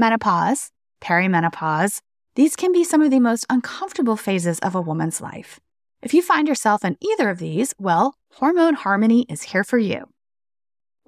menopause, perimenopause. These can be some of the most uncomfortable phases of a woman's life. If you find yourself in either of these, well, Hormone Harmony is here for you.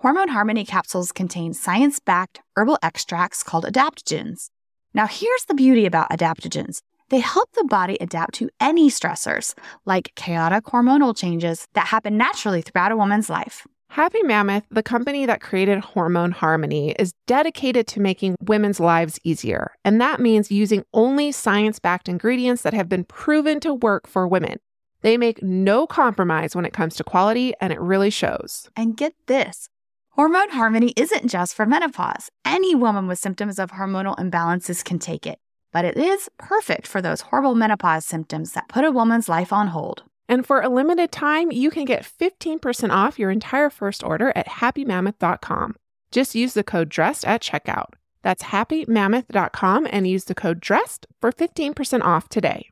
Hormone Harmony capsules contain science backed herbal extracts called adaptogens. Now, here's the beauty about adaptogens they help the body adapt to any stressors, like chaotic hormonal changes that happen naturally throughout a woman's life. Happy Mammoth, the company that created Hormone Harmony, is dedicated to making women's lives easier. And that means using only science backed ingredients that have been proven to work for women. They make no compromise when it comes to quality, and it really shows. And get this Hormone Harmony isn't just for menopause. Any woman with symptoms of hormonal imbalances can take it, but it is perfect for those horrible menopause symptoms that put a woman's life on hold. And for a limited time, you can get 15% off your entire first order at happymammoth.com. Just use the code DRESSED at checkout. That's happymammoth.com and use the code DRESSED for 15% off today.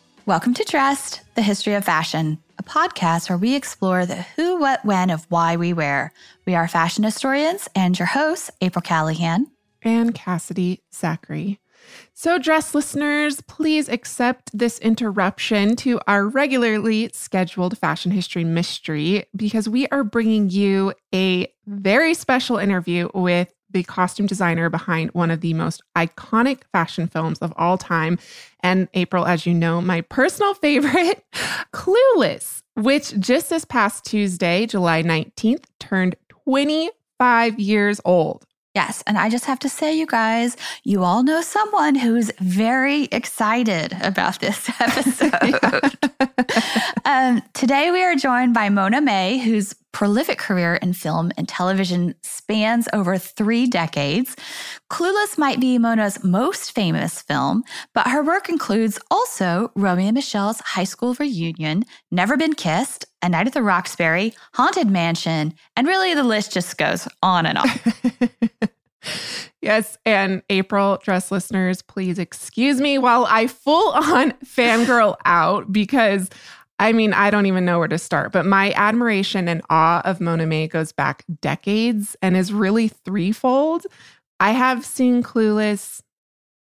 Welcome to Dressed, the History of Fashion, a podcast where we explore the who, what, when of why we wear. We are fashion historians and your hosts, April Callahan and Cassidy Zachary. So, dress listeners, please accept this interruption to our regularly scheduled fashion history mystery because we are bringing you a very special interview with the costume designer behind one of the most iconic fashion films of all time. And April, as you know, my personal favorite, Clueless, which just this past Tuesday, July 19th, turned 25 years old. Yes. And I just have to say, you guys, you all know someone who's very excited about this episode. um, today, we are joined by Mona May, whose prolific career in film and television spans over three decades. Clueless might be Mona's most famous film, but her work includes also Romy and Michelle's high school reunion, Never Been Kissed, A Night at the Roxbury, Haunted Mansion, and really the list just goes on and on. Yes, and April dress listeners, please excuse me while I full on fangirl out because I mean, I don't even know where to start, but my admiration and awe of Mona May goes back decades and is really threefold. I have seen Clueless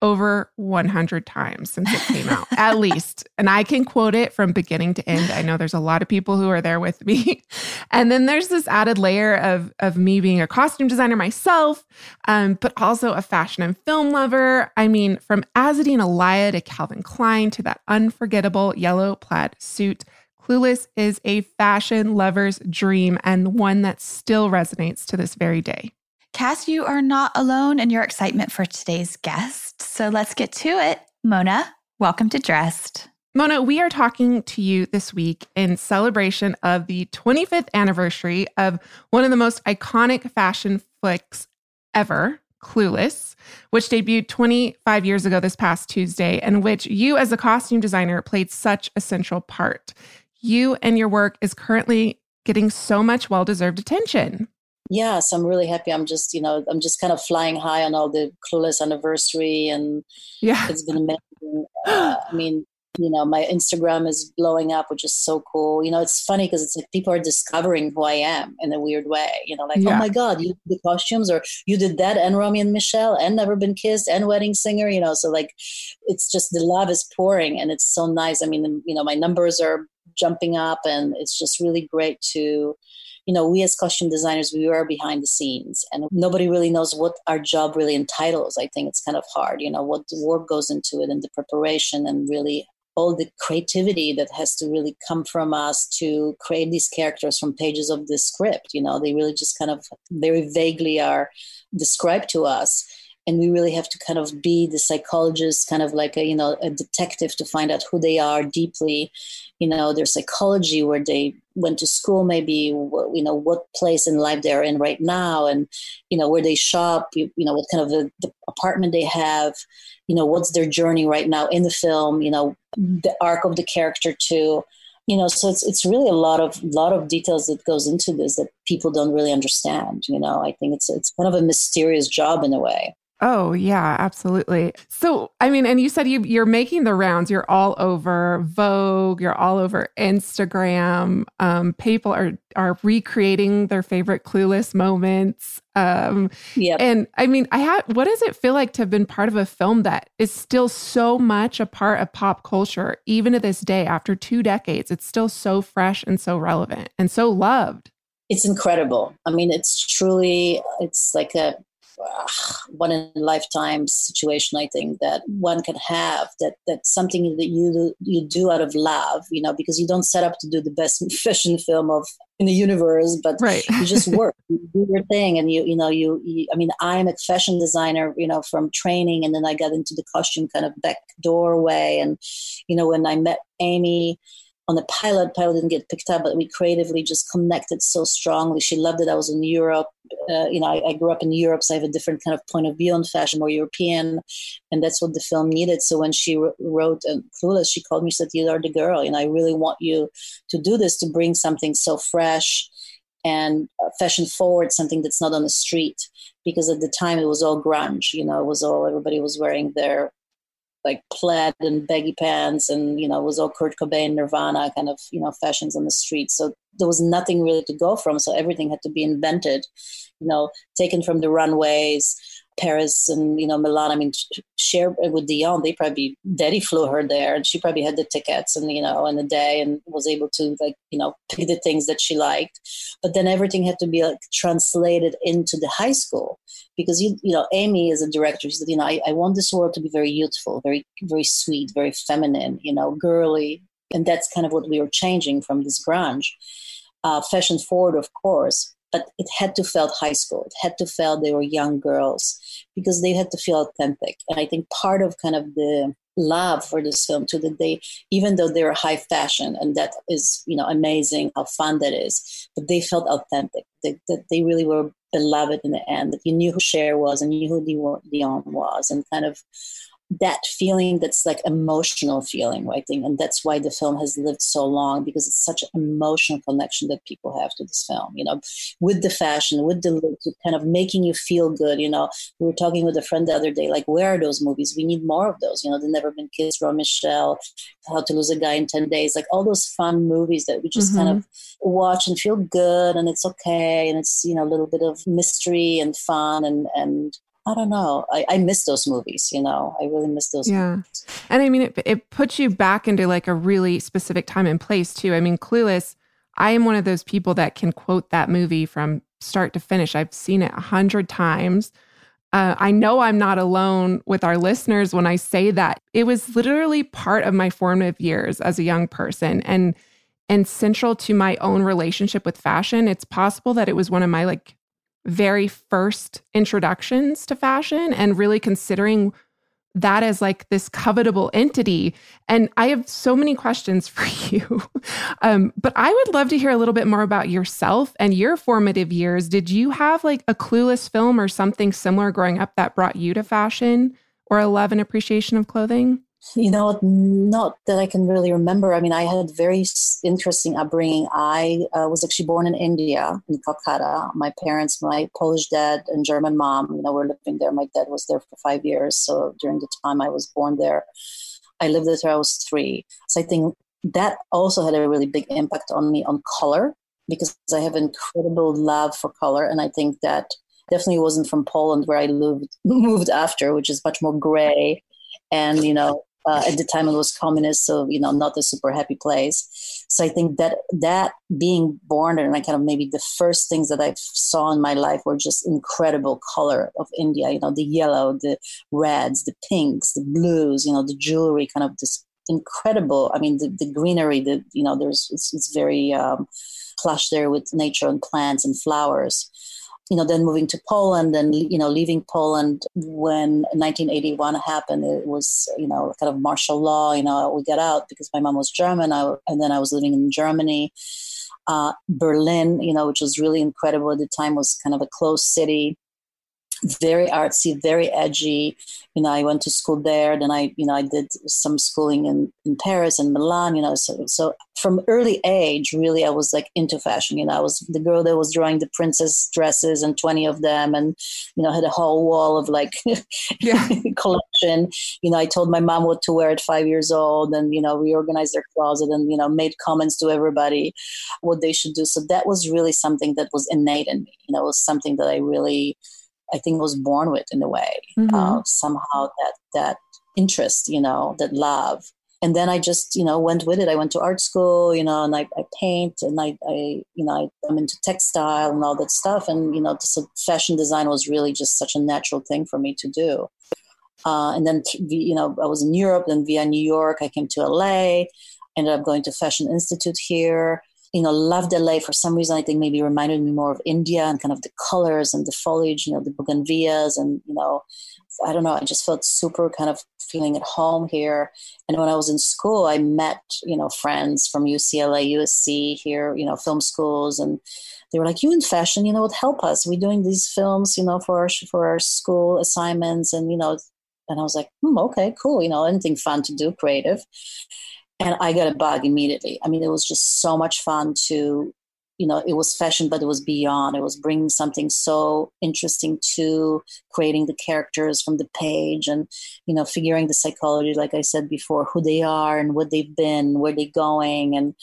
over 100 times since it came out, at least. And I can quote it from beginning to end. I know there's a lot of people who are there with me. And then there's this added layer of, of me being a costume designer myself, um, but also a fashion and film lover. I mean, from Azzedine Alaïa to Calvin Klein to that unforgettable yellow plaid suit. Clueless is a fashion lover's dream and one that still resonates to this very day. Cass, you are not alone in your excitement for today's guest. So let's get to it. Mona, welcome to Dressed. Mona, we are talking to you this week in celebration of the 25th anniversary of one of the most iconic fashion flicks ever, Clueless, which debuted 25 years ago this past Tuesday, and which you, as a costume designer, played such a central part. You and your work is currently getting so much well deserved attention yes, I'm really happy. I'm just, you know, I'm just kind of flying high on all the Clueless anniversary, and yeah, it's been amazing. Uh, I mean, you know, my Instagram is blowing up, which is so cool. You know, it's funny because it's like people are discovering who I am in a weird way. You know, like, oh yeah. oh my God, you did the costumes, or you did that, and Romy and Michelle, and Never Been Kissed, and Wedding Singer. You know, so like, it's just the love is pouring, and it's so nice. I mean, you know, my numbers are jumping up, and it's just really great to you know, we as costume designers, we are behind the scenes and nobody really knows what our job really entitles. I think it's kind of hard, you know, what the work goes into it and the preparation and really all the creativity that has to really come from us to create these characters from pages of the script. You know, they really just kind of very vaguely are described to us and we really have to kind of be the psychologist kind of like a you know a detective to find out who they are deeply. You know their psychology where they went to school maybe you know what place in life they're in right now and you know where they shop you, you know what kind of a, the apartment they have you know what's their journey right now in the film you know the arc of the character too. You know so it's it's really a lot of lot of details that goes into this that people don't really understand you know. I think it's it's kind of a mysterious job in a way Oh, yeah, absolutely. So, I mean, and you said you, you're making the rounds. You're all over Vogue. You're all over Instagram. Um, people are are recreating their favorite clueless moments. Um, yeah. And I mean, I have. What does it feel like to have been part of a film that is still so much a part of pop culture, even to this day, after two decades? It's still so fresh and so relevant and so loved it's incredible. I mean, it's truly, it's like a Uh, one in a lifetime situation i think that one can have that that's something that you you do out of love you know because you don't set up to do the best fashion film of in the universe but right. you just work you do your thing and you you know you, you i mean i'm a fashion designer you know from training and then i got into the costume kind of back doorway and you know when i met amy on the pilot. Pilot didn't get picked up, but we creatively just connected so strongly. She loved it. I was in Europe. Uh, you know, I, I, grew up in Europe, so I have a different kind of point of view on fashion, more European, and that's what the film needed. So when she wrote uh, Clueless, she called me, She said, "You are the girl. and I really want you to do this to bring something so fresh." and uh, fashion forward something that's not on the street because at the time it was all grunge you know it was all everybody was wearing their like plaid and baggy pants and you know it was all kurt cobain nirvana kind of you know fashions on the street. So there was nothing really to go from. So everything had to be invented you know taken from the runways Paris and you know Milan. I mean, Cher with Dionne. They probably Daddy flew her there, and she probably had the tickets and you know in the day and was able to like you know pick the things that she liked. But then everything had to be like translated into the high school because you you know Amy is a director. She said, you know, I, I want this world to be very youthful, very very sweet, very feminine, you know, girly, and that's kind of what we were changing from this grunge. Uh, fashion forward, of course, but it had to feel high school. It had to feel they were young girls because they had to feel authentic. And I think part of kind of the love for this film too that they even though they're high fashion and that is you know amazing how fun that is but they felt authentic that they, they really were beloved in the end that you knew who Cher was and you knew who Dionne was and kind of that feeling that's like emotional feeling i think and that's why the film has lived so long because it's such an emotional connection that people have to this film you know with the fashion with the look kind of making you feel good you know we were talking with a friend the other day like where are those movies we need more of those you know the never been kissed from michelle how to lose a guy in 10 days like all those fun movies that we just mm-hmm. kind of watch and feel good and it's okay and it's you know a little bit of mystery and fun and and I don't know. I, I miss those movies, you know. I really miss those yeah. Movies. And I mean it it puts you back into like a really specific time and place too. I mean, Clueless, I am one of those people that can quote that movie from start to finish. I've seen it a hundred times. Uh, I know I'm not alone with our listeners when I say that it was literally part of my formative years as a young person and and central to my own relationship with fashion. It's possible that it was one of my like very first introductions to fashion and really considering that as like this covetable entity. And I have so many questions for you. um, but I would love to hear a little bit more about yourself and your formative years. Did you have like a clueless film or something similar growing up that brought you to fashion or a love and appreciation of clothing? You know, not that I can really remember. I mean, I had very interesting upbringing. I uh, was actually born in India, in Calcutta. My parents, my Polish dad and German mom, you know, were living there. My dad was there for five years. So during the time I was born there, I lived there I was three. So I think that also had a really big impact on me on color because I have incredible love for color. And I think that definitely wasn't from Poland where I lived, moved after, which is much more gray and, you know, uh, at the time it was communist, so you know, not a super happy place. So I think that that being born and I kind of maybe the first things that I saw in my life were just incredible color of India. You know, the yellow, the reds, the pinks, the blues. You know, the jewelry, kind of this incredible. I mean, the, the greenery. The you know, there's it's, it's very um, plush there with nature and plants and flowers you know, then moving to Poland and, you know, leaving Poland when 1981 happened, it was, you know, kind of martial law, you know, we got out because my mom was German. I, and then I was living in Germany. Uh, Berlin, you know, which was really incredible at the time, was kind of a closed city very artsy, very edgy. You know, I went to school there. Then I, you know, I did some schooling in, in Paris and Milan. You know, so so from early age, really, I was like into fashion. You know, I was the girl that was drawing the princess dresses and twenty of them, and you know, had a whole wall of like collection. You know, I told my mom what to wear at five years old, and you know, reorganized their closet, and you know, made comments to everybody what they should do. So that was really something that was innate in me. You know, it was something that I really I think was born with in a way. Mm-hmm. Uh, somehow that that interest, you know, that love. And then I just, you know, went with it. I went to art school, you know, and I, I paint and I, I, you know, I, am into textile and all that stuff. And, you know, so fashion design was really just such a natural thing for me to do. Uh, and then, you know, I was in Europe, then via New York, I came to LA, ended up going to Fashion Institute here you know, loved LA for some reason. I think maybe reminded me more of India and kind of the colors and the foliage, you know, the bougainvilleas and, you know, I don't know, I just felt super kind of feeling at home here. And when I was in school, I met, you know, friends from UCLA, USC here, you know, film schools. And they were like, you in fashion, you know, would help us. We're doing these films, you know, for our, for our school assignments. And, you know, and I was like, hmm, okay, cool. You know, anything fun to do, creative and I got a bug immediately. I mean, it was just so much fun to, you know, it was fashion, but it was beyond. It was bringing something so interesting to creating the characters from the page and, you know, figuring the psychology, like I said before, who they are and what they've been, where they're going, and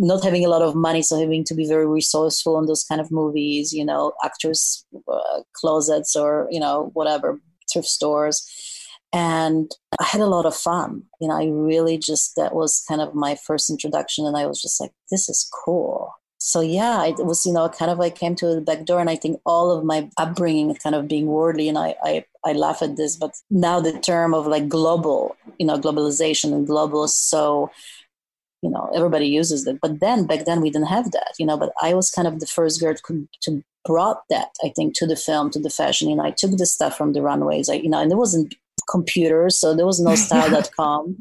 not having a lot of money, so having to be very resourceful in those kind of movies, you know, actors' uh, closets or, you know, whatever, thrift stores and I had a lot of fun. You know, I really just that was kind of my first introduction, and I was just like, "This is cool." So yeah, it was you know kind of like came to the back door, and I think all of my upbringing, kind of being worldly, and I I, I laugh at this, but now the term of like global, you know, globalization and global is so you know everybody uses it but then back then we didn't have that you know but i was kind of the first girl to, to brought that i think to the film to the fashion you know i took the stuff from the runways I, you know and it wasn't computers, so there was no style.com.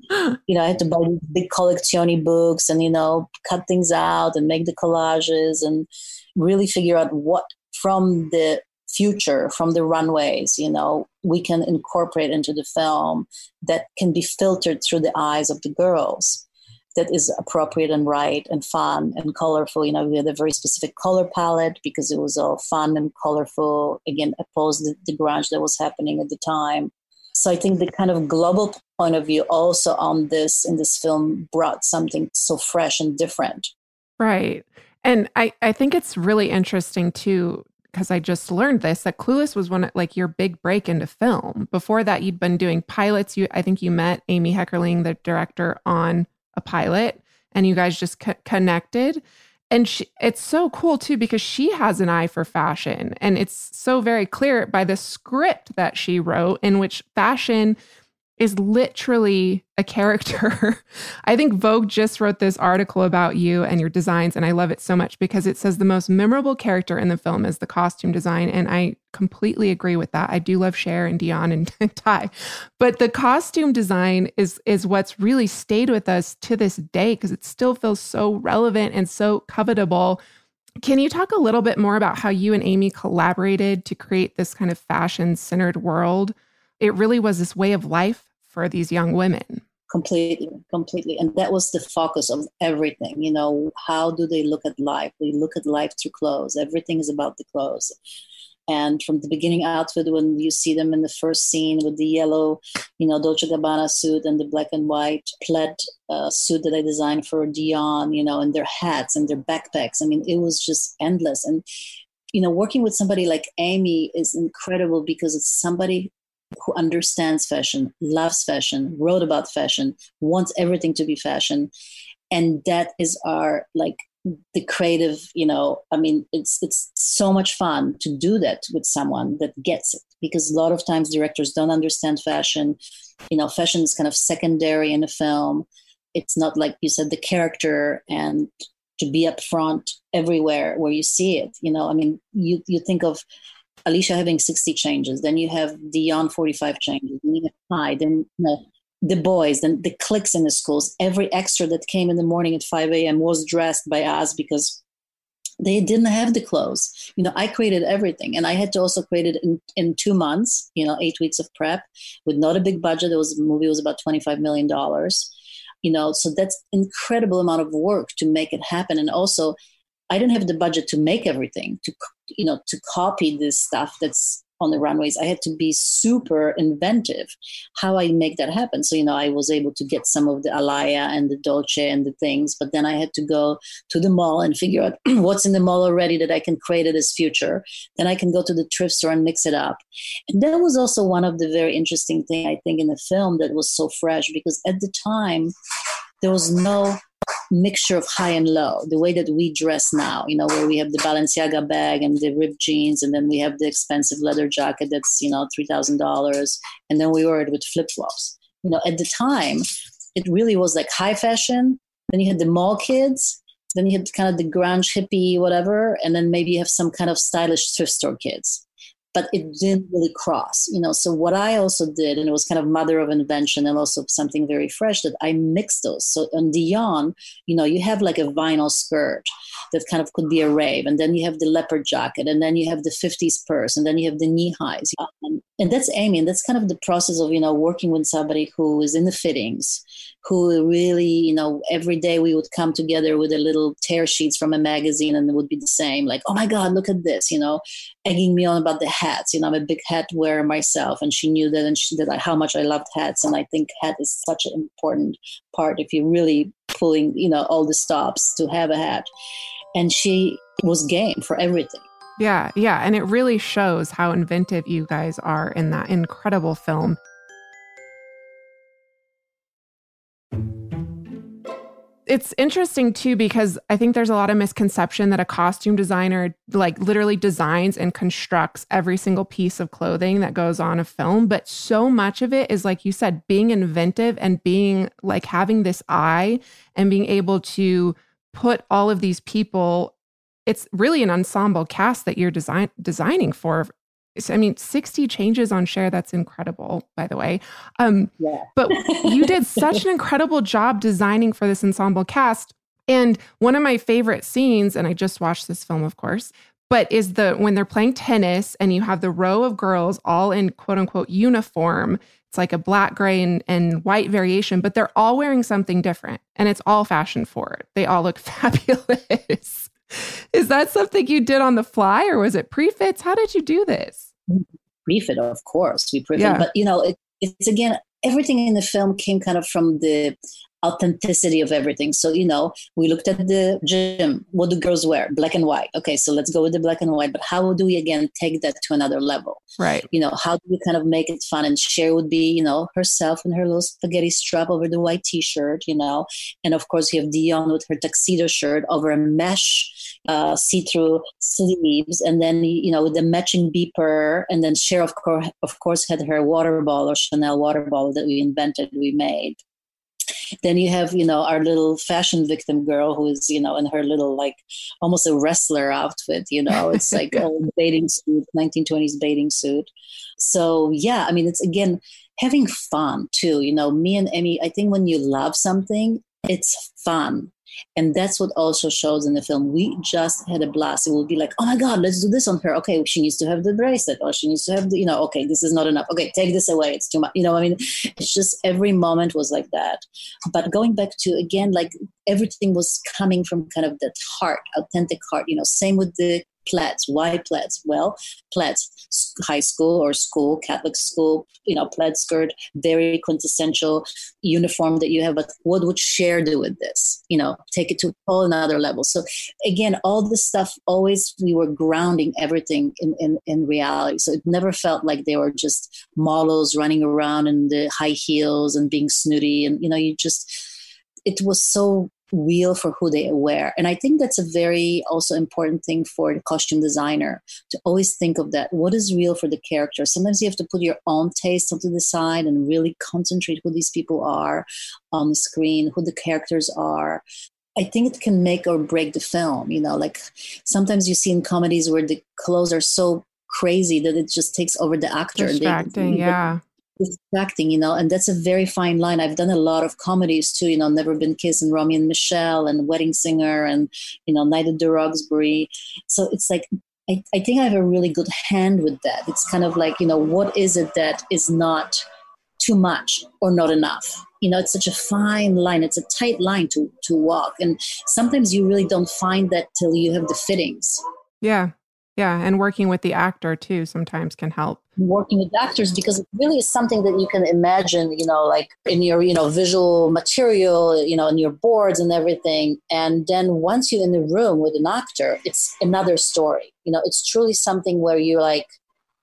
you know, I had to buy big Collezioni books and, you know, cut things out and make the collages and really figure out what from the future, from the runways, you know, we can incorporate into the film that can be filtered through the eyes of the girls that is appropriate and right and fun and colorful. You know, we had a very specific color palette because it was all fun and colorful. Again, opposed the, the grunge that was happening at the time. So I think the kind of global point of view also on this in this film brought something so fresh and different. Right. And I, I think it's really interesting too, because I just learned this that Clueless was one of like your big break into film. Before that, you'd been doing pilots. You, I think you met Amy Heckerling, the director, on a pilot, and you guys just co- connected and she, it's so cool too because she has an eye for fashion and it's so very clear by the script that she wrote in which fashion is literally a character. I think Vogue just wrote this article about you and your designs, and I love it so much because it says the most memorable character in the film is the costume design. And I completely agree with that. I do love Cher and Dionne and Tai, But the costume design is is what's really stayed with us to this day because it still feels so relevant and so covetable. Can you talk a little bit more about how you and Amy collaborated to create this kind of fashion centered world? It really was this way of life for these young women. Completely completely. And that was the focus of everything you know how do they look at life? We look at life through clothes. Everything is about the clothes. And from the beginning outfit when you see them in the first scene with the yellow you know dolce gabbana suit and the black and white plaid uh, suit that i designed for Dionne, you know and their hats and their backpacks. I mean it was just endless. And you know working with somebody like amy is incredible because it's somebody who understands fashion, loves fashion, wrote about fashion, wants everything to be fashion. And that is our like the creative, you know, I mean, it's it's so much fun to do that with someone that gets it because a lot of times directors don't understand fashion. You know, fashion is kind of secondary in a film. It's not like you said the character and to be up front everywhere where you see it. You know, I mean, you you think of Alicia having 60 changes, then you have Dionne 45 changes, then you have Tai, then the boys, then the cliques in the schools. Every extra that came in the morning at 5 a.m. was dressed by us because they didn't have the clothes. You know, I created everything, and I had to also create it in, in two months. You know, eight weeks of prep with not a big budget. It was the movie was about 25 million dollars. You know, so that's incredible amount of work to make it happen, and also I didn't have the budget to make everything to you know to copy this stuff that's on the runways. I had to be super inventive how I make that happen. So, you know, I was able to get some of the Alaïa and the Dolce and the things, but then I had to go to the mall and figure out what's in the mall already that I can create it as future. Then I can go to the thrift store and mix it up. And that was also one of the very interesting thing I think in the film that was so fresh because at the time there was no mixture of high and low, the way that we dress now, you know, where we have the Balenciaga bag and the ripped jeans, and then we have the expensive leather jacket that's, you know, $3,000, and then we wear it with flip flops. You know, at the time, it really was like high fashion. Then you had the mall kids, then you had kind of the grunge hippie, whatever, and then maybe you have some kind of stylish thrift store kids but it didn't really cross you know? So what i also did and it was kind of mother of invention and also something very fresh that i mixed those. So on dionne you know you have like a vinyl skirt that kind of could be a rave and then you have the leopard jacket and then you have the 50s purse and then you have the knee highs. Um, and that's amy and that's kind of the process of you know working with somebody who is in the fittings who really, you know, every day we would come together with a little tear sheets from a magazine and it would be the same, like, oh my God, look at this, you know, egging me on about the hats. You know, I'm a big hat wearer myself, and she knew that and she that I, how much I loved hats. And I think hat is such an important part if you're really pulling, you know, all the stops to have a hat. And she was game for everything. Yeah, yeah. And it really shows how inventive you guys are in that incredible film. It's interesting too because I think there's a lot of misconception that a costume designer like literally designs and constructs every single piece of clothing that goes on a film, but so much of it is like you said being inventive and being like having this eye and being able to put all of these people it's really an ensemble cast that you're design designing for I mean, 60 changes on Cher. That's incredible, by the way. Um, yeah. but you did such an incredible job designing for this ensemble cast. And one of my favorite scenes, and I just watched this film, of course, but is the when they're playing tennis and you have the row of girls all in quote unquote uniform. It's like a black, gray, and, and white variation, but they're all wearing something different and it's all fashion forward. They all look fabulous. Is that something you did on the fly or was it pre-fits? How did you do this? Pre-fit, of course, we pre yeah. but you know, it, it's again everything in the film came kind of from the authenticity of everything. So, you know, we looked at the gym. What do girls wear? Black and white. Okay, so let's go with the black and white. But how do we again take that to another level? Right. You know, how do we kind of make it fun? And Cher would be, you know, herself in her little spaghetti strap over the white t-shirt, you know. And of course you have Dionne with her tuxedo shirt over a mesh uh, see-through sleeves, and then you know with the matching beeper, and then Cher of course of course had her water ball or Chanel water ball that we invented, we made. Then you have, you know, our little fashion victim girl who is, you know, in her little like almost a wrestler outfit, you know, it's like oh, a bathing suit, 1920s bathing suit. So yeah, I mean, it's again having fun too. You know, me and Amy, I think when you love something, it's fun. And that's what also shows in the film. We just had a blast. It will be like, oh my God, let's do this on her. Okay, she needs to have the bracelet, or she needs to have the, you know, okay, this is not enough. Okay, take this away. It's too much. You know, I mean, it's just every moment was like that. But going back to again, like everything was coming from kind of that heart, authentic heart. You know, same with the plaids. Why plaids? Well, plaids, high school or school, Catholic school, you know, plaid skirt, very quintessential uniform that you have. But what would Cher do with this? You know, take it to a whole another level. So again, all this stuff always we were grounding everything in, in, in reality. So it never felt like they were just models running around in the high heels and being snooty. And, you know, you just, it was so real for who they wear. And I think that's a very also important thing for the costume designer to always think of that. What is real for the character? Sometimes you have to put your own taste onto the side and really concentrate who these people are on the screen, who the characters are. I think it can make or break the film. You know, like sometimes you see in comedies where the clothes are so crazy that it just takes over the actor. Distracting, they, yeah distracting, you know, and that's a very fine line. I've done a lot of comedies too, you know, Never Been Kissed and Romy and Michelle and Wedding Singer and, you know, Night at the Roxbury. So it's like, I, I think I have a really good hand with that. It's kind of like, you know, what is it that is not too much or not enough? You know, it's such a fine line. It's a tight line to, to walk. And sometimes you really don't find that till you have the fittings. Yeah. Yeah, and working with the actor too sometimes can help. Working with actors because it really is something that you can imagine, you know, like in your, you know, visual material, you know, in your boards and everything. And then once you're in the room with an actor, it's another story. You know, it's truly something where you're like,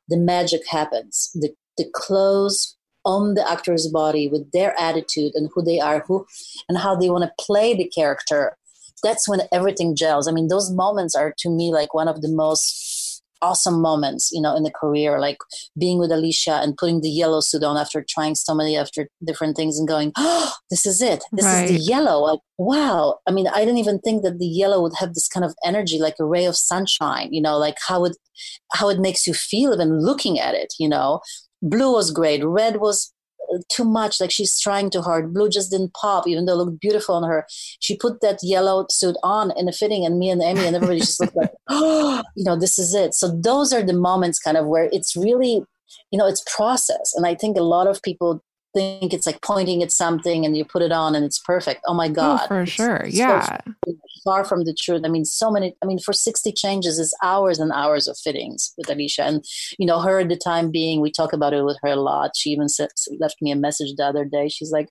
the magic happens. The the clothes on the actor's body with their attitude and who they are, who and how they want to play the character that's when everything gels. I mean, those moments are to me like one of the most awesome moments, you know, in the career, like being with Alicia and putting the yellow suit on after trying so many after different things and going, oh, this is it. This right. is the yellow. Like, wow. I mean, I didn't even think that the yellow would have this kind of energy, like a ray of sunshine, you know, like how it, how it makes you feel even looking at it, you know. Blue was great. Red was too much like she's trying too hard. Blue just didn't pop even though it looked beautiful on her. She put that yellow suit on in a fitting and me and Amy and everybody just looked like oh you know this is it. So those are the moments kind of where it's really you know it's process. And i think a lot of people think it's like pointing at something and you put it on and it's perfect. Oh my oh, God. Oh, for sure. Yeah. So far from the truth. I mean, so many, I mean, for 60 changes is hours and hours of fittings with Alicia. And, you know, her at the time being, we talk about it with her a lot. She even said, left me a message the other day. She's like,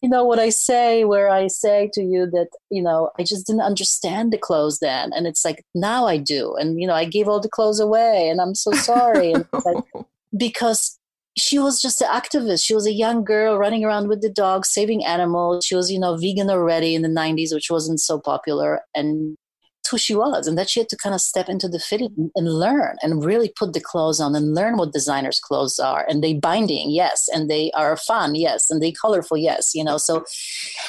you know, what I say, where I say to you that, you know, I just didn't understand the clothes then. And it's like, now I do. And, you know, I gave all the clothes away and I'm so sorry. and like, because she was just an activist. She was a young girl running around with the dog, saving animals. She was, you know, vegan already in the 90s, which wasn't so popular. And who she was. And that she had to kind of step into the fitting and learn and really put the clothes on and learn what designers' clothes are. And they binding, yes. And they are fun, yes. And they colorful, yes. You know, so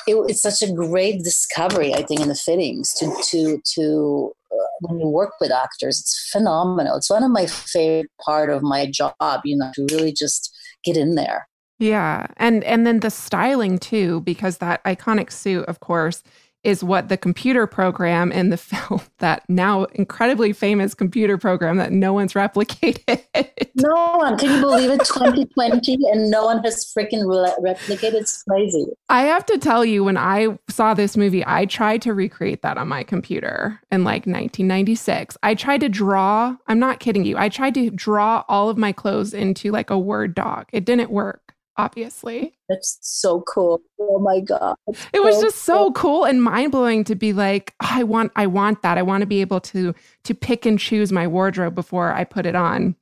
it, it's such a great discovery, I think, in the fittings to, to, to, when you work with actors, it's phenomenal. It's one of my favorite part of my job, you know, to really just get in there. Yeah. And and then the styling too because that iconic suit of course is what the computer program in the film, that now incredibly famous computer program that no one's replicated. No one. Can you believe it? 2020 and no one has freaking replicated. It's crazy. I have to tell you, when I saw this movie, I tried to recreate that on my computer in like 1996. I tried to draw, I'm not kidding you, I tried to draw all of my clothes into like a Word doc. It didn't work obviously. That's so cool. Oh my god. It was just so cool and mind-blowing to be like, oh, I want I want that. I want to be able to to pick and choose my wardrobe before I put it on.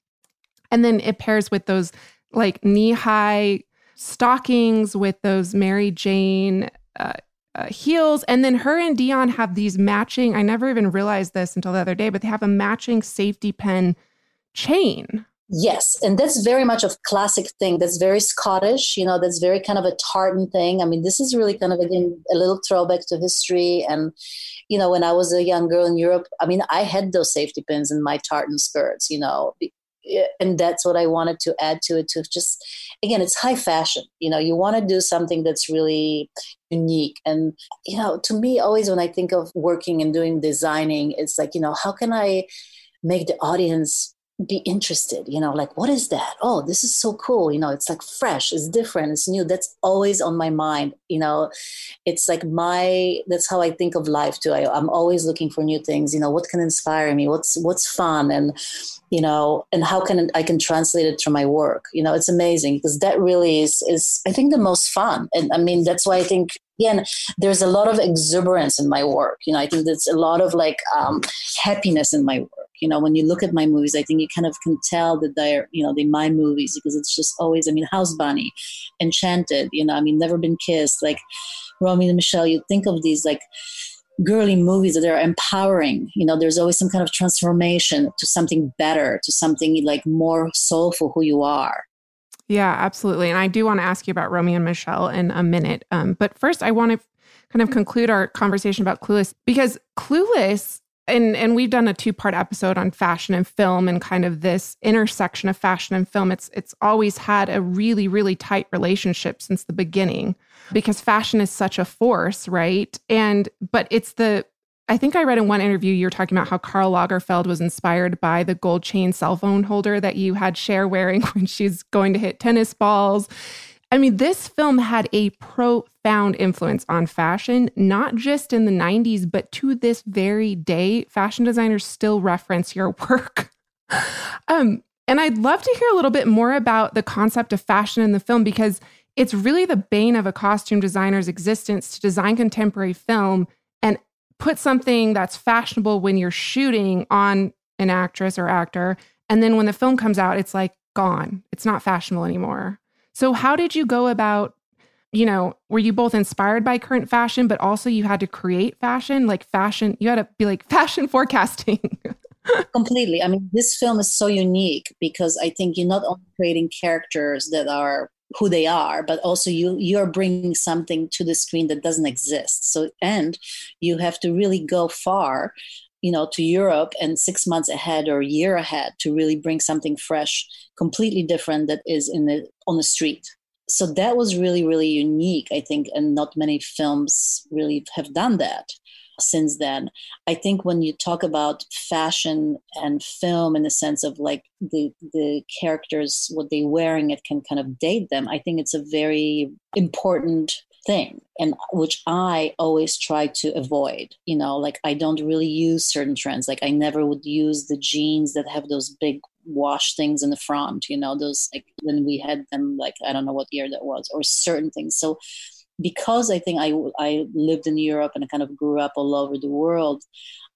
And then it pairs with those like knee-high stockings with those Mary Jane uh, uh, heels. And then her and Dionne have these matching, I never even realized this until the other day, but they have a matching safety pin chain. Yes, and that's very much a classic thing. That's very Scottish, you know, that's very kind of a tartan thing. I mean, this is really kind of again a little throwback to history. And, you know, when I was a young girl in Europe, I mean, I had those safety pins in my tartan skirts, you know, and that's what I wanted to add to it to just again, it's high fashion. You know, you want to do something that's really unique. And, you know, to me, always when I think of working and doing designing, it's like, you know, how can I make the audience be interested you know like what is that? Oh this is so cool. You know it's like fresh it's different it's new that's always on my mind you know? It's like my that's how i think of life too I, i'm always looking for new things you know what can inspire me what's what's fun and you know and how can i can translate it to my work you know? It's amazing because that really is is i think the most fun and i mean that's why i think again there's a lot of exuberance in my work you know? I think there's a lot of like um, happiness in my work you know when you look at my movies i think you kind of can tell that they're you know they're my movies because it's just always i mean house bunny enchanted you know i mean never been kissed like romy and michelle you think of these like girly movies that are empowering you know there's always some kind of transformation to something better to something like more soulful who you are. Yeah absolutely and i do want to ask you about romy and michelle in a minute um, but first i want to kind of conclude our conversation about clueless because clueless and and we've done a two part episode on fashion and film and kind of this intersection of fashion and film. It's it's always had a really really tight relationship since the beginning because fashion is such a force right? And but it's the I think I read in one interview you were talking about how Karl Lagerfeld was inspired by the gold chain cell phone holder that you had Cher wearing when she's going to hit tennis balls I mean, this film had a profound influence on fashion, not just in the 90s, but to this very day, fashion designers still reference your work. um, and I'd love to hear a little bit more about the concept of fashion in the film because it's really the bane of a costume designer's existence to design contemporary film and put something that's fashionable when you're shooting on an actress or actor. And then when the film comes out, it's like gone. It's not fashionable anymore. So, how did you go about? You know, were you both inspired by current fashion, but also you had to create fashion, like fashion? You had to be like fashion forecasting. Completely. I mean, this film is so unique because I think you're not only creating characters that are who they are but also you you're bringing something to the screen that doesn't exist so and you have to really go far you know to europe and six months ahead or a year ahead to really bring something fresh completely different that is in the on the street. So that was really really unique i think and not many films really have done that since then. I think when you talk about fashion and film in the sense of like the the characters what they're wearing it can kind of date them. I think it's a very important thing and which i always try to avoid you know like i don't really use certain trends like i never would use the jeans that have those big wash things in the front you know those like when we had them like i don't know what year that was or certain things. So because i think i i lived in europe and i kind of grew up all over the world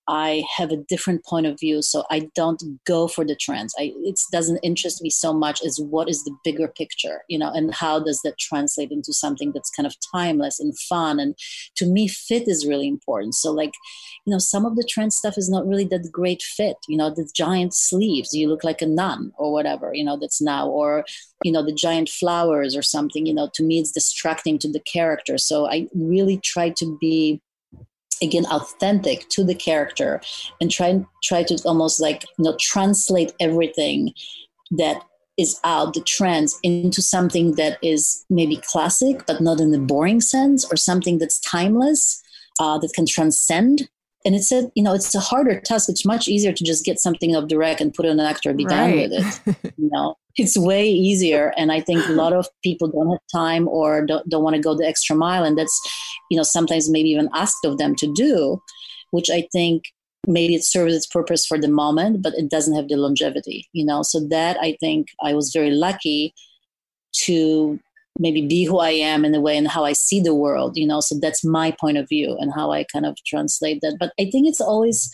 I have a different point of view, so I don't go for the trends. I, it doesn't interest me so much as what is the bigger picture, you know, and how does that translate into something that's kind of timeless and fun. And to me, fit is really important. So, like, you know, some of the trend stuff is not really that great fit. You know, the giant sleeves, you look like a nun or whatever, you know, that's now, or you know, the giant flowers or something. You know, to me, it's distracting to the character. So I really try to be again authentic to the character and try try to almost like you know translate everything that is out the trends into something that is maybe classic but not in the boring sense or something that's timeless uh, that can transcend and it's a you know it's a harder task. It's much easier to just get something of direct and put on an actor and be right. done with it you know? It's way easier. And i think a lot of people don't have time or don't, don't want to go the extra mile. And that's you know sometimes maybe even asked of them to do which i think maybe it serves its purpose for the moment but it doesn't have the longevity you know? So that i think i was very lucky to maybe be who I am in a way and how I see the world, you know. So that's my point of view and how I kind of translate that. But I think it's always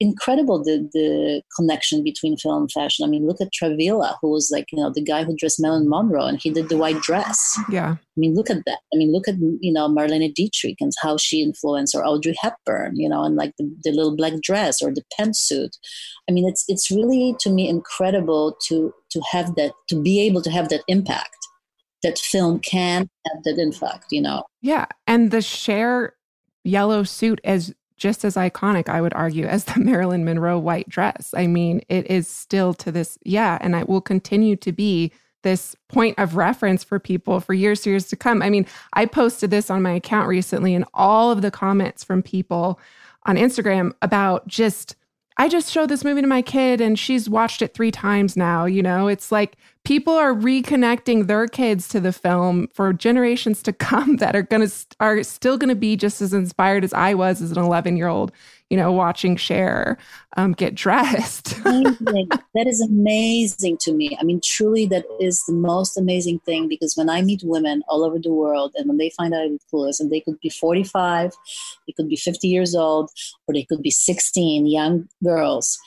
incredible the the connection between film and fashion. I mean, look at Travilla, who was like, you know, the guy who dressed Marilyn Monroe and he did the white dress. Yeah. I mean, look at that. I mean, look at, you know, Marlene Dietrich and how she influenced or Audrey Hepburn, you know, and like the, the little black dress or the pantsuit. I mean, it's it's really to me incredible to to have that to be able to have that impact that film can have that impact, you know. Yeah. And the Cher yellow suit as just as iconic, I would argue, as the Marilyn Monroe white dress. I mean, it is still to this, yeah, and it will continue to be this point of reference for people for years years to come. I mean, I posted this on my account recently, and all of the comments from people on Instagram about just I just showed this movie to my kid and she's watched it three times now. You know, it's like people are reconnecting their kids to the film for generations to come that are going to, are still going to be just as inspired as I was as an 11 year old you know, watching Cher um, get dressed. that is amazing to me. I mean, truly, that is the most amazing thing because when I meet women all over the world and when they find out I'm clueless, and they could be 45, they could be 50 years old, or they could be 16, young girls,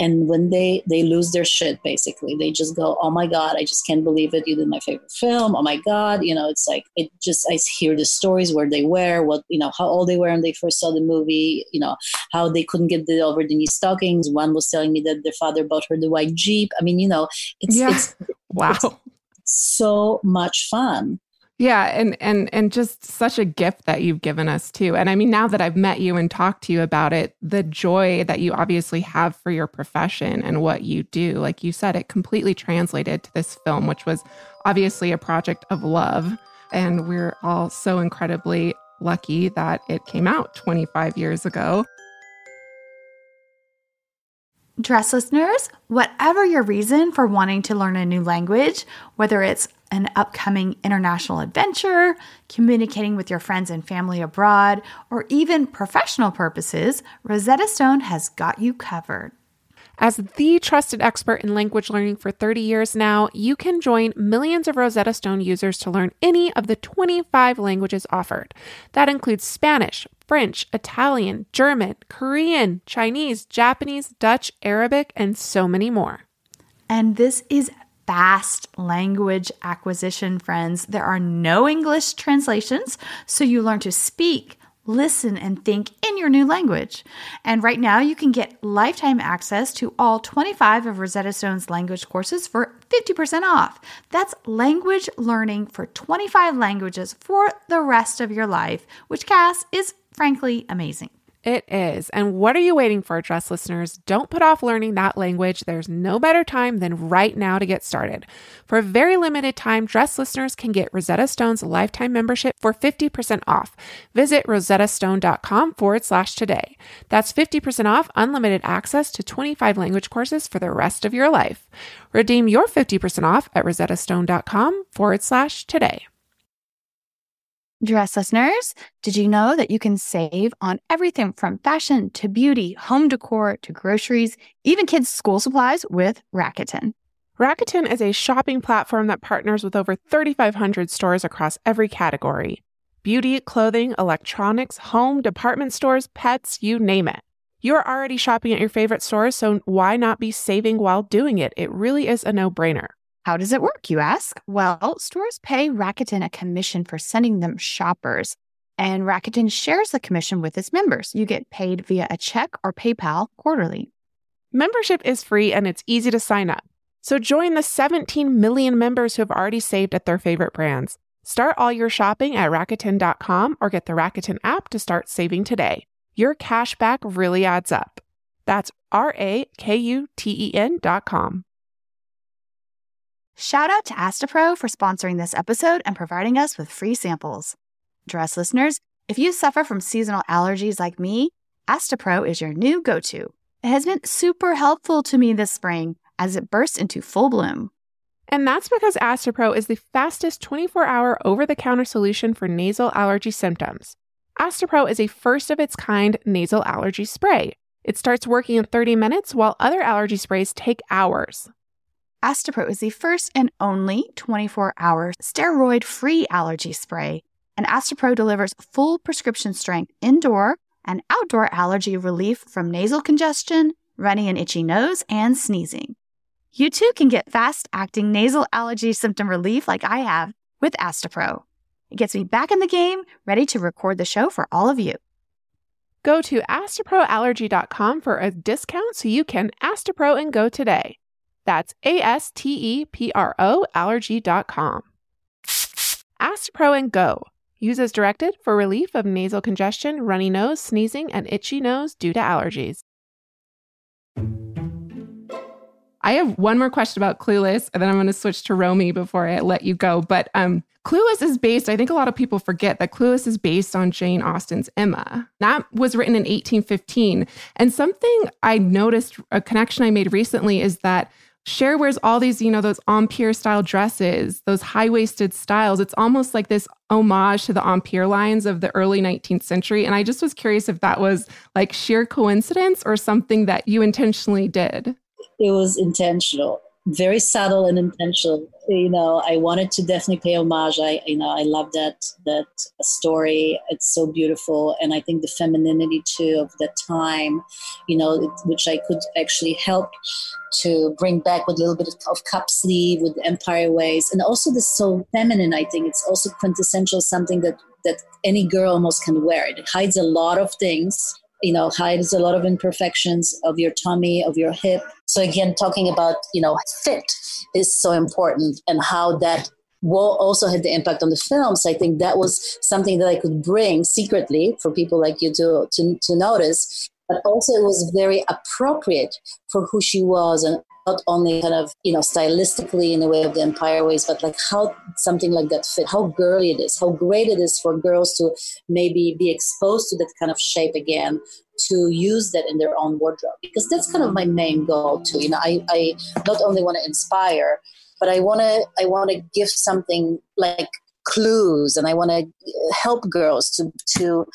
and when they they lose their shit basically. They just go oh my god i just can't believe it you did my favorite film. Oh my god you know it's like it just i hear the stories where they were what you know how old they were when they first saw the movie you know how they couldn't get the over the knee stockings. One was telling me that their father bought her the white jeep. I mean you know it's yeah. it's wow. it's so much fun yeah, and and and just such a gift that you've given us too. And I mean now that I've met you and talked to you about it, the joy that you obviously have for your profession and what you do, like you said, it completely translated to this film which was obviously a project of love and we're all so incredibly lucky that it came out 25 years ago. Dress listeners, whatever your reason for wanting to learn a new language, whether it's an upcoming international adventure, communicating with your friends and family abroad, or even professional purposes, Rosetta Stone has got you covered. As the trusted expert in language learning for 30 years now, you can join millions of Rosetta Stone users to learn any of the 25 languages offered. That includes Spanish, French, Italian, German, Korean, Chinese, Japanese, Dutch, Arabic, and so many more. And this is fast language acquisition, friends. There are no English translations, so you learn to speak, listen, and think in your new language. And right now, you can get lifetime access to all 25 of Rosetta Stone's language courses for 50% off. That's language learning for 25 languages for the rest of your life, which, Cass, is frankly amazing. It is. And what are you waiting for, Dressed listeners? Don't put off learning that language. There's no better time than right now to get started. For a very limited time, Dressed listeners can get Rosetta Stone's lifetime membership for 50% off. Visit rosettastone.com forward slash today. That's 50% off unlimited access to 25 language courses for the rest of your life. Redeem your 50% off at rosettastone.com forward slash today. Dressed listeners, did you know that you can save on everything from fashion to beauty, home decor to groceries, even kids' school supplies with Rakuten? Rakuten is a shopping platform that partners with over 3,500 stores across every category beauty, clothing, electronics, home, department stores, pets, you name it. You're already shopping at your favorite stores, so why not be saving while doing it? It really is a no brainer. How does it work, you ask? Well, stores pay Rakuten a commission for sending them shoppers, and Rakuten shares the commission with its members. You get paid via a check or PayPal quarterly. Membership is free and it's easy to sign up. So join the 17 million members who have already saved at their favorite brands. Start all your shopping at Rakuten.com or get the Rakuten app to start saving today. Your cash back really adds up. That's R A K U T E N.com. Shout out to Astepro for sponsoring this episode and providing us with free samples. Dressed listeners, if you suffer from seasonal allergies like me, Astepro is your new go to. It has been super helpful to me this spring as it bursts into full bloom. And that's because Astepro is the fastest 24 hour over the counter solution for nasal allergy symptoms. Astepro is a first of its kind nasal allergy spray. It starts working in 30 minutes while other allergy sprays take hours. Astepro is the first and only 24 hour steroid free allergy spray, and Astepro delivers full prescription strength indoor and outdoor allergy relief from nasal congestion, runny and itchy nose, and sneezing. You too can get fast acting nasal allergy symptom relief like I have with Astepro. It gets me back in the game, ready to record the show for all of you. Go to asteproallergy.com for a discount so you can Astepro and go today. That's A S T E P R O allergy.com. Astepro and Go. Use as directed for relief of nasal congestion, runny nose, sneezing, and itchy nose due to allergies. I have one more question about Clueless, and then I'm going to switch to Romy before I let you go. But um, Clueless is based, I think a lot of people forget that Clueless is based on Jane Austen's Emma. That was written in 1815. And something I noticed, a connection I made recently is that Cher wears all these, you know, those Empire style dresses, those high waisted styles. It's almost like this homage to the Empire lines of the early 19th century. And I just was curious if that was like sheer coincidence or something that you intentionally did. It was intentional very subtle and intentional. You know, I wanted to definitely pay homage. I, you know, I love that that story. It's so beautiful, and I think the femininity too of that time, you know, which I could actually help to bring back with a little bit of cup sleeve with empire waist, and also the so feminine. I think it's also quintessential something that that any girl almost can wear. It hides a lot of things you know hides a lot of imperfections of your tummy of your hip. So again talking about you know fit is so important and how that will also had the impact on the films. I think that was something that i could bring secretly for people like you to to, to notice but also it was very appropriate for who she was and not only kind of you know stylistically in the way of the empire waist but like how something like that fit how girly it is how great it is for girls to maybe be exposed to that kind of shape again to use that in their own wardrobe. Because that's kind of my main goal too. You know i, I not only want to inspire but i want to i want to give something like clues and i want to help girls to to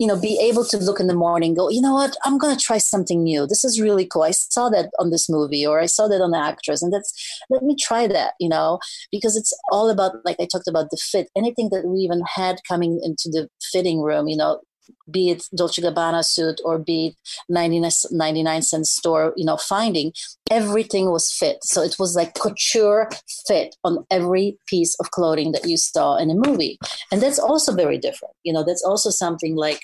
you know, be able to look in the morning, go, you know what, I'm going to try something new. This is really cool. I saw that on this movie or I saw that on the actress. And that's, let me try that, you know, because it's all about, like I talked about the fit, anything that we even had coming into the fitting room, you know, be it Dolce Gabbana suit or be it 99, 99 cent store, you know, finding, everything was fit. So it was like couture fit on every piece of clothing that you saw in a movie. And that's also very different. You know, that's also something like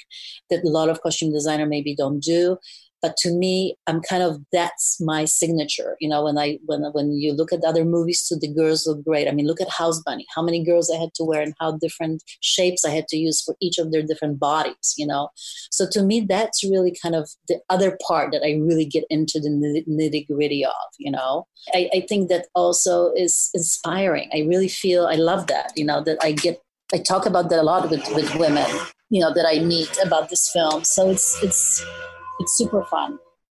that a lot of costume designer maybe don't do but to me i'm kind of that's my signature you know when i when when you look at other movies too the girls look great. I mean look at house bunny how many girls i had to wear and how different shapes i had to use for each of their different bodies you know? So to me that's really kind of the other part that i really get into the nitty gritty of you know? I, I think that also is inspiring. I really feel i love that you know that i get I talk about that a lot with, with women, you know, that I meet about this film. So it's it's it's super fun.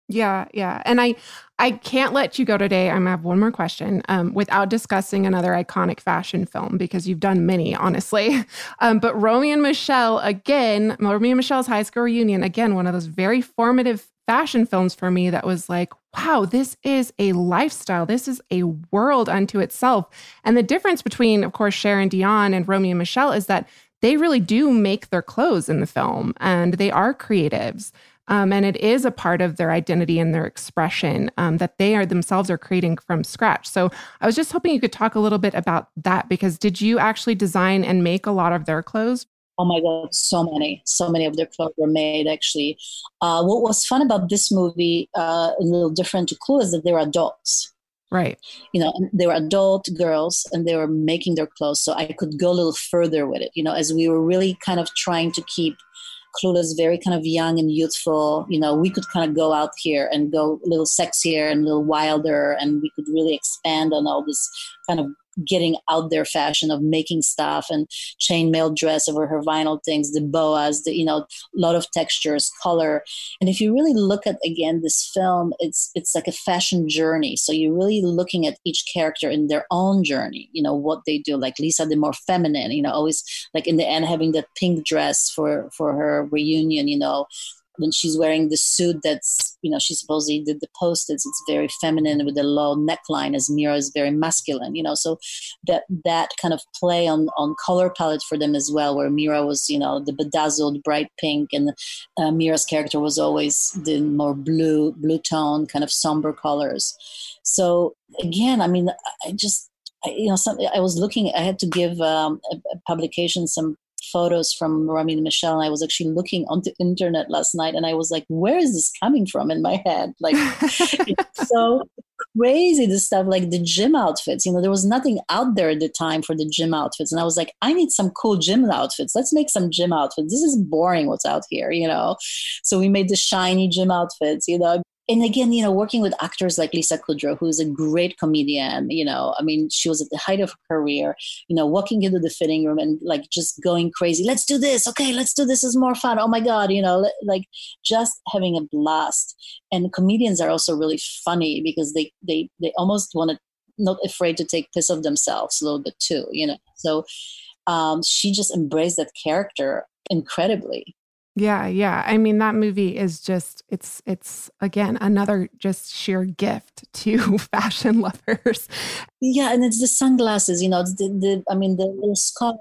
Yeah, yeah. And I I can't let you go today. I'm have one more question um, without discussing another iconic fashion film because you've done many, honestly. Um, but Romy and Michele again, Romy and Michele's high school reunion, again, one of those very formative fashion films for me that was like, wow, this is a lifestyle. This is a world unto itself. And the difference between, of course, Cher and Dionne and Romy and Michele is that they really do make their clothes in the film and they are creatives. Um, and it is a part of their identity and their expression um, that they are themselves are creating from scratch. So I was just hoping you could talk a little bit about that because did you actually design and make a lot of their clothes? Oh my God, so many, so many of their clothes were made actually. Uh, what was fun about this movie, uh, a little different to Clue, is that they were adults. Right. You know, they were adult girls and they were making their clothes. So I could go a little further with it, you know, as we were really kind of trying to keep Clueless very kind of young and youthful. You know, we could kind of go out here and go a little sexier and a little wilder, and we could really expand on all this kind of getting out there fashion of making stuff and chainmail dress over her vinyl things, the boas, the you know, a lot of textures, color. And if you really look at again this film, it's it's like a fashion journey. So you're really looking at each character in their own journey, you know, what they do. Like Lisa, the more feminine, you know, always like in the end having that pink dress for for her reunion, you know, when she's wearing the suit that's you know she supposedly did the post-its it's very feminine with a low neckline as mira is very masculine you know so that that kind of play on on color palette for them as well where mira was you know the bedazzled bright pink and uh, mira's character was always the more blue blue tone kind of somber colors so again i mean i just you know, some, I was looking. I had to give um, a, a publication some photos from Romy and Michele. And I was actually looking on the internet last night and I was like, where is this coming from in my head? Like, it's so crazy, the stuff, like the gym outfits. You know, there was nothing out there at the time for the gym outfits. And I was like, I need some cool gym outfits. Let's make some gym outfits. This is boring what's out here, you know? So we made the shiny gym outfits, you know? And again, you know, working with actors like Lisa Kudrow, who's a great comedian, you know, I mean, she was at the height of her career, you know, walking into the fitting room and like just going crazy. Let's do this. Okay, let's do this. is more fun. Oh my God, you know, like just having a blast. And comedians are also really funny because they they they almost want to not afraid to take piss of themselves a little bit too, you know. So um, she just embraced that character incredibly yeah, yeah. I mean that movie is just it's it's again another just sheer gift to fashion lovers. Yeah, and it's the sunglasses, you know, the, the I mean the little scarves,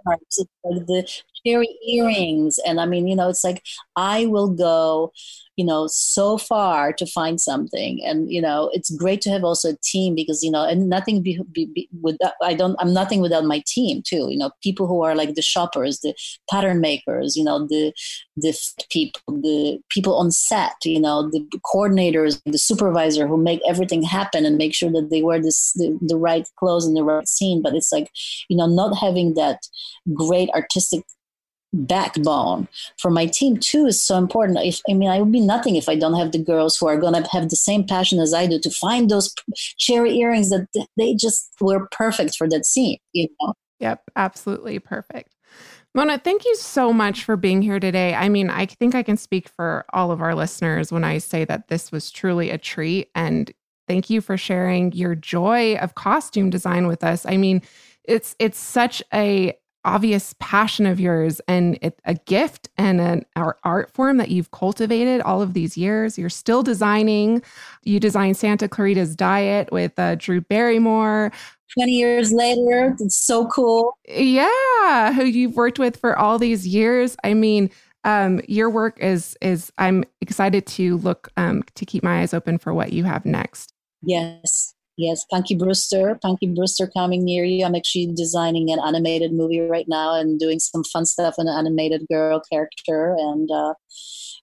the cherry earrings and I mean, you know, it's like I will go you know so far to find something. And you know it's great to have also a team because you know and nothing be, be, be without i don't i'm nothing without my team too you know people who are like the shoppers the pattern makers you know the the people the people on set you know the coordinators the supervisor who make everything happen and make sure that they wear this the, the right clothes in the right scene. But it's like you know not having that great artistic backbone for my team too is so important if i mean i would be nothing if i don't have the girls who are going to have the same passion as i do to find those cherry earrings that they just were perfect for that scene you know yep absolutely perfect Mona, thank you so much for being here today. I mean, I think I can speak for all of our listeners when I say that this was truly a treat. And thank you for sharing your joy of costume design with us. I mean, it's it's such a obvious passion of yours and it, a gift and an art form that you've cultivated all of these years. You're still designing. You designed Santa Clarita's Diet with uh, Drew Barrymore. 20 years later, it's so cool. Yeah, who you've worked with for all these years. I mean, um, your work is is I'm excited to look um, to keep my eyes open for what you have next. Yes, Yes, Punky Brewster, Punky Brewster coming near you. I'm actually designing an animated movie right now and doing some fun stuff in an animated girl character. And uh,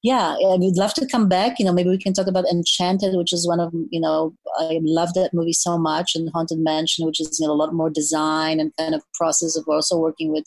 yeah, I would love to come back. You know, maybe we can talk about Enchanted, which is one of you know I love that movie so much, and Haunted Mansion, which is you know a lot more design and kind of process of also working with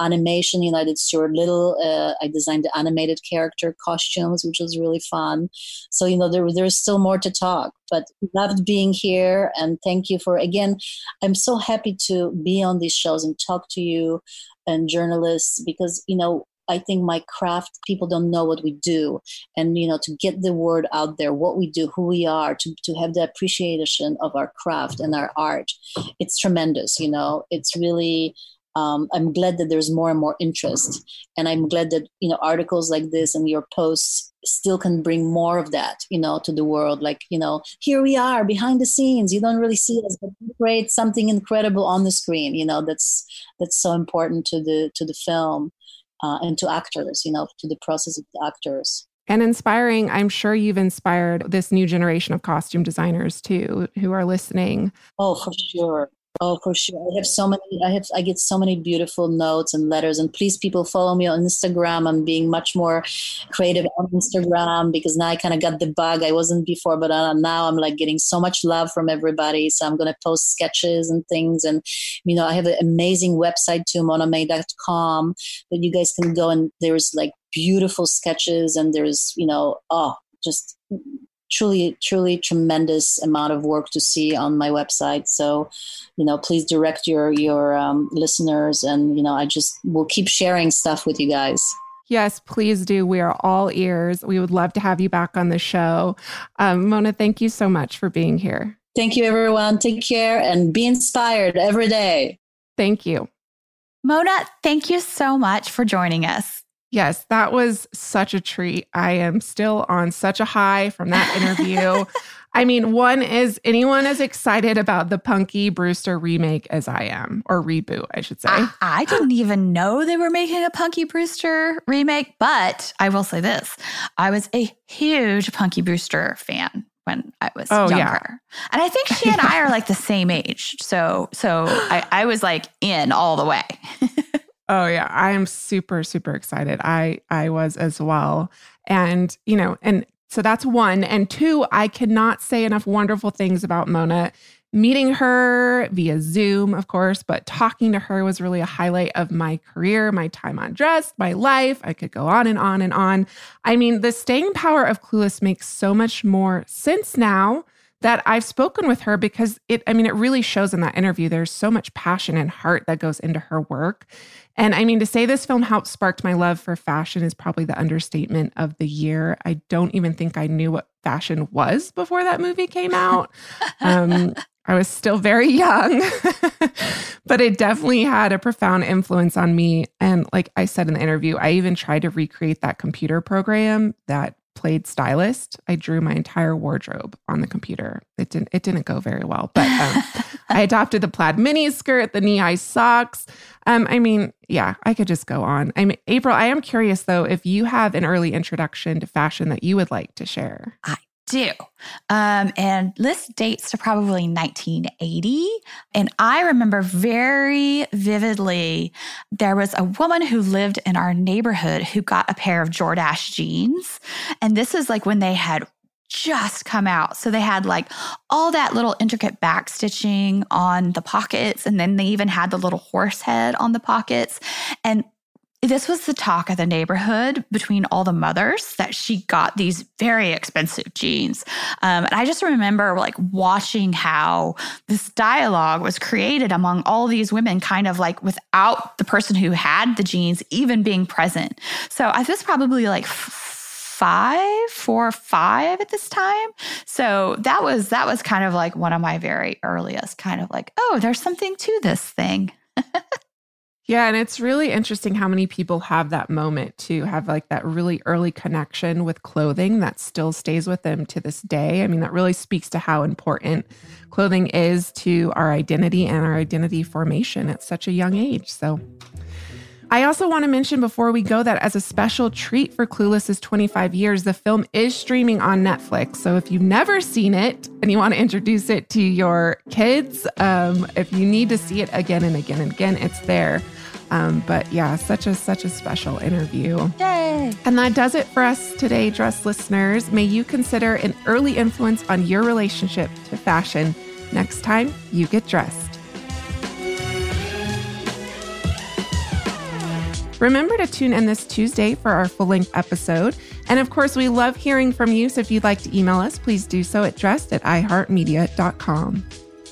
animation. You know, I did Stuart Little. Uh, I designed the animated character costumes, which was really fun. So you know, there there's still more to talk, but loved being here, and thank you for again. I'm so happy to be on these shows and talk to you and journalists because you know I think my craft, people don't know what we do. And, you know, to get the word out there, what we do, who we are, to, to have the appreciation of our craft and our art, it's tremendous, you know, it's really, um, I'm glad that there's more and more interest. And I'm glad that, you know, articles like this and your posts still can bring more of that, you know, to the world. Like, you know, here we are behind the scenes. You don't really see us, but create something incredible on the screen. You know, that's that's so important to the to the film uh, and to actors, you know, to the process of the actors. And inspiring, I'm sure you've inspired this new generation of costume designers too, who are listening. Oh, for sure. Oh, for sure. I have so many. I have. I get so many beautiful notes and letters. And please, people, follow me on Instagram. I'm being much more creative on Instagram because now I kind of got the bug. I wasn't before, but uh, now I'm like getting so much love from everybody. So I'm gonna post sketches and things. And you know, I have an amazing website too, monamay.com, that you guys can go and there's like beautiful sketches and there's you know, oh, just truly truly tremendous amount of work to see on my website so you know please direct your your um, listeners and you know i just will keep sharing stuff with you guys Yes, please do. We are all ears. We would love to have you back on the show. Um, Mona, thank you so much for being here. Thank you, everyone. Take care and be inspired every day. Thank you. Mona, thank you so much for joining us. Yes, that was such a treat. I am still on such a high from that interview. I mean, one is anyone as excited about the Punky Brewster remake as I am, or reboot, I should say. I, I didn't even know they were making a Punky Brewster remake, but I will say this I was a huge Punky Brewster fan when I was oh, younger. Yeah. And I think she and I are like the same age. So so I, I was like in all the way. Oh yeah, I am super super excited. I I was as well. And, you know, and so that's one and two, I cannot say enough wonderful things about Mona. Meeting her via Zoom, of course, but talking to her was really a highlight of my career, my time on Dressed, my life. I could go on and on and on. I mean, the staying power of Clueless makes so much more sense now that I've spoken with her because it, I mean, it really shows in that interview. There's so much passion and heart that goes into her work. And I mean, to say this film helped sparked my love for fashion is probably the understatement of the year. I don't even think I knew what fashion was before that movie came out. Um, I was still very young, but it definitely had a profound influence on me. And like I said in the interview, I even tried to recreate that computer program that played stylist. I drew my entire wardrobe on the computer. It didn't it didn't go very well, but um, I adopted the plaid mini skirt, the knee high socks. Um, I mean, yeah, I could just go on. I mean, April, I am curious though if you have an early introduction to fashion that you would like to share. I do. Um, and this dates to probably 1980. And I remember very vividly there was a woman who lived in our neighborhood who got a pair of Jordache jeans. And this is like when they had just come out. So they had like all that little intricate back stitching on the pockets. And then they even had the little horse head on the pockets. And this was the talk of the neighborhood between all the mothers that she got these very expensive jeans. Um, and I just remember like watching how this dialogue was created among all these women, kind of like without the person who had the jeans even being present. So I was probably like five, four, five at this time. So that was that was kind of like one of my very earliest kind of like, oh, there's something to this thing. Yeah, and it's really interesting how many people have that moment to have like that really early connection with clothing that still stays with them to this day. I mean, that really speaks to how important clothing is to our identity and our identity formation at such a young age. So, I also want to mention before we go that as a special treat for Clueless's 25 years, the film is streaming on Netflix. So if you've never seen it and you want to introduce it to your kids, um, if you need to see it again and again and again, it's there. Um, but yeah, such a such a special interview. Yay! And that does it for us today, Dressed listeners. May you consider an early influence on your relationship to fashion next time you get dressed. Remember to tune in this Tuesday for our full length episode. And of course, we love hearing from you. So if you'd like to email us, please do so at dressed at iheartmedia.com.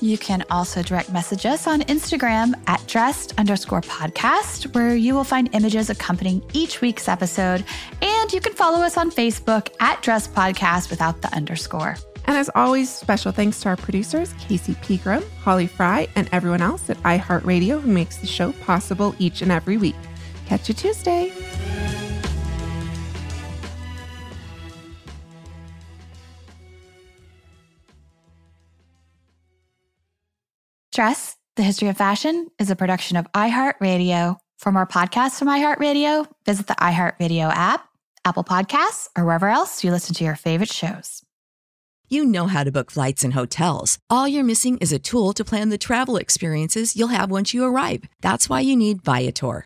You can also direct message us on Instagram at dressed underscore podcast, where you will find images accompanying each week's episode. And you can follow us on Facebook at dress podcast without the underscore. And as always, special thanks to our producers, Casey Pegram, Holly Fry, and everyone else at iHeartRadio who makes the show possible each and every week. Catch you Tuesday. Dressed, the History of Fashion is a production of iHeartRadio. For more podcasts from iHeartRadio, visit the iHeartRadio app, Apple Podcasts, or wherever else you listen to your favorite shows. You know how to book flights and hotels. All you're missing is a tool to plan the travel experiences you'll have once you arrive. That's why you need Viator.